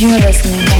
You're listening.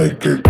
make it.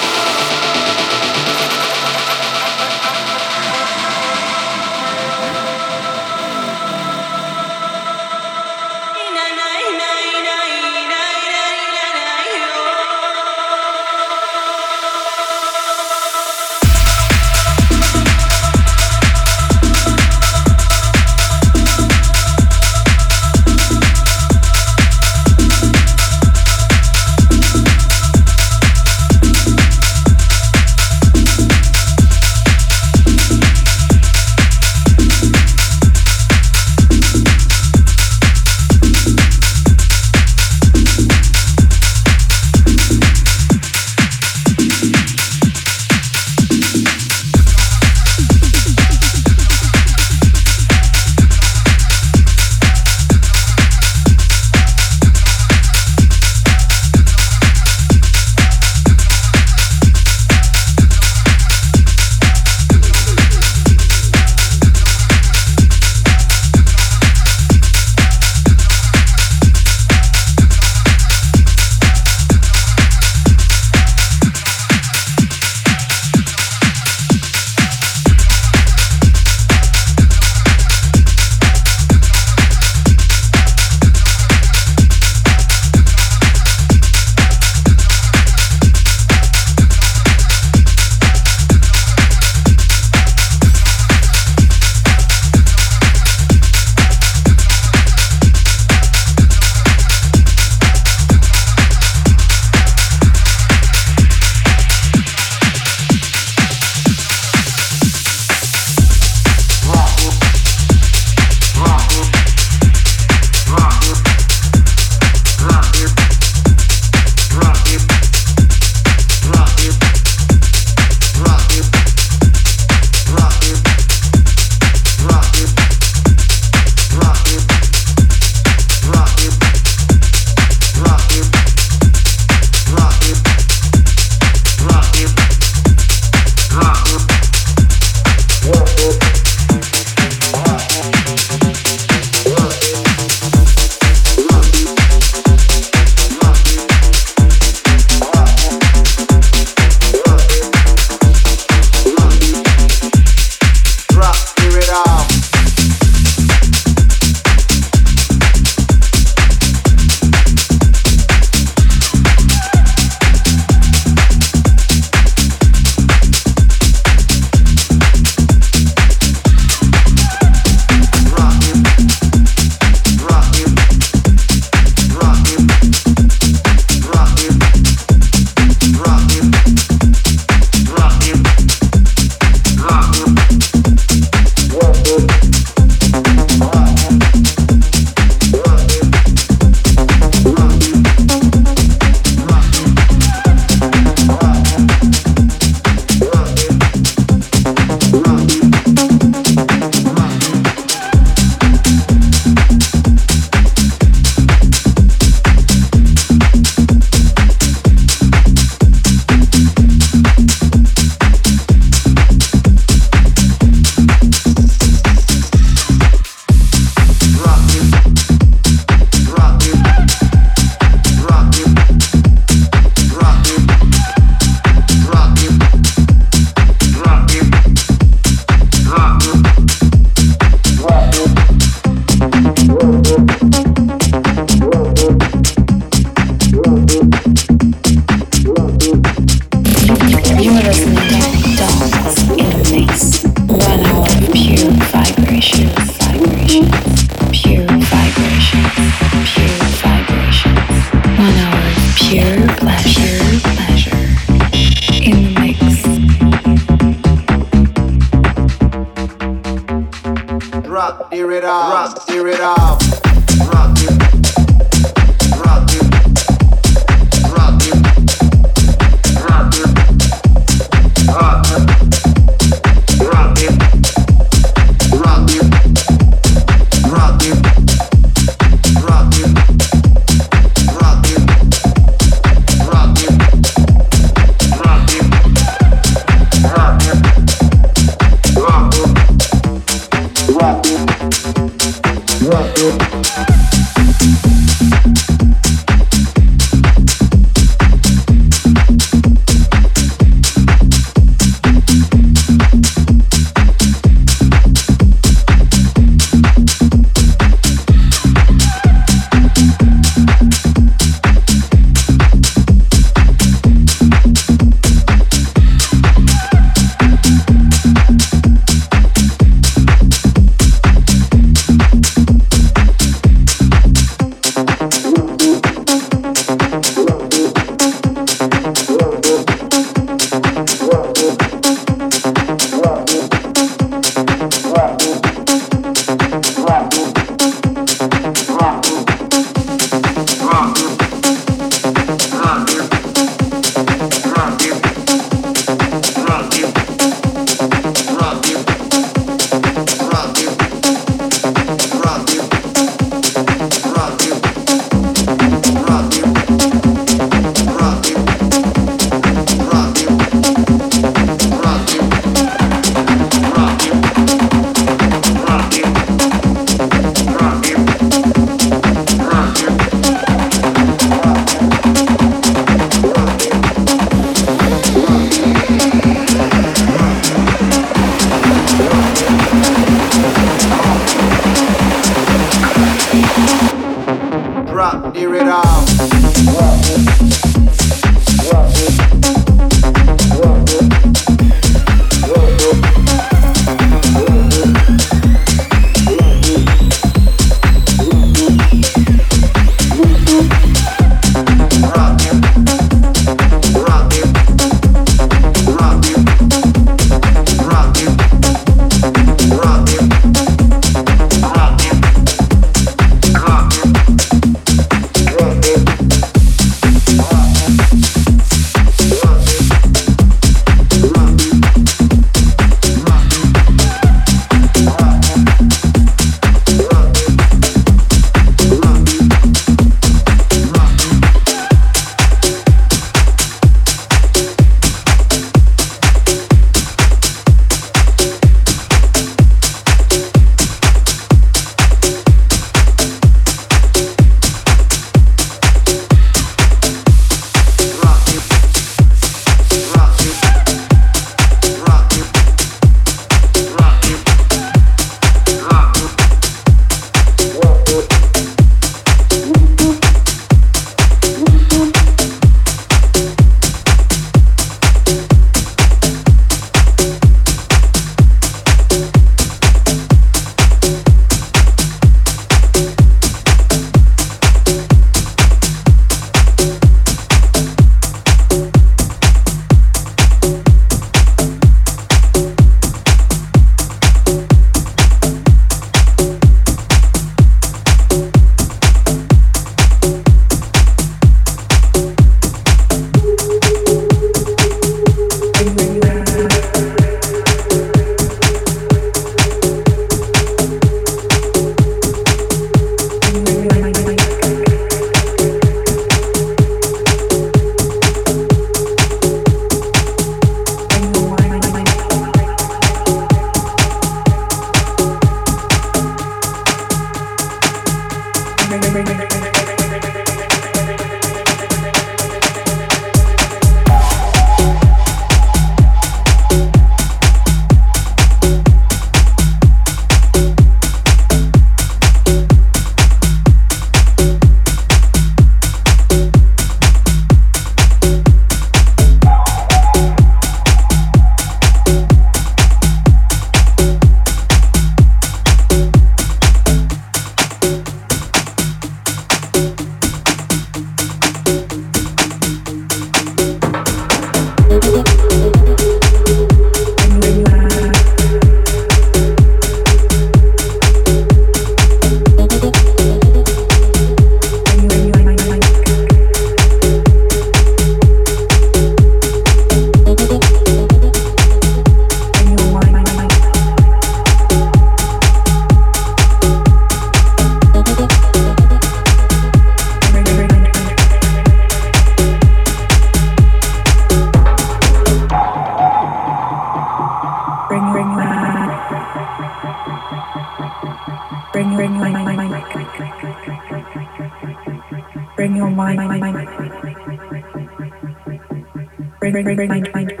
bring, bring, mind, mind.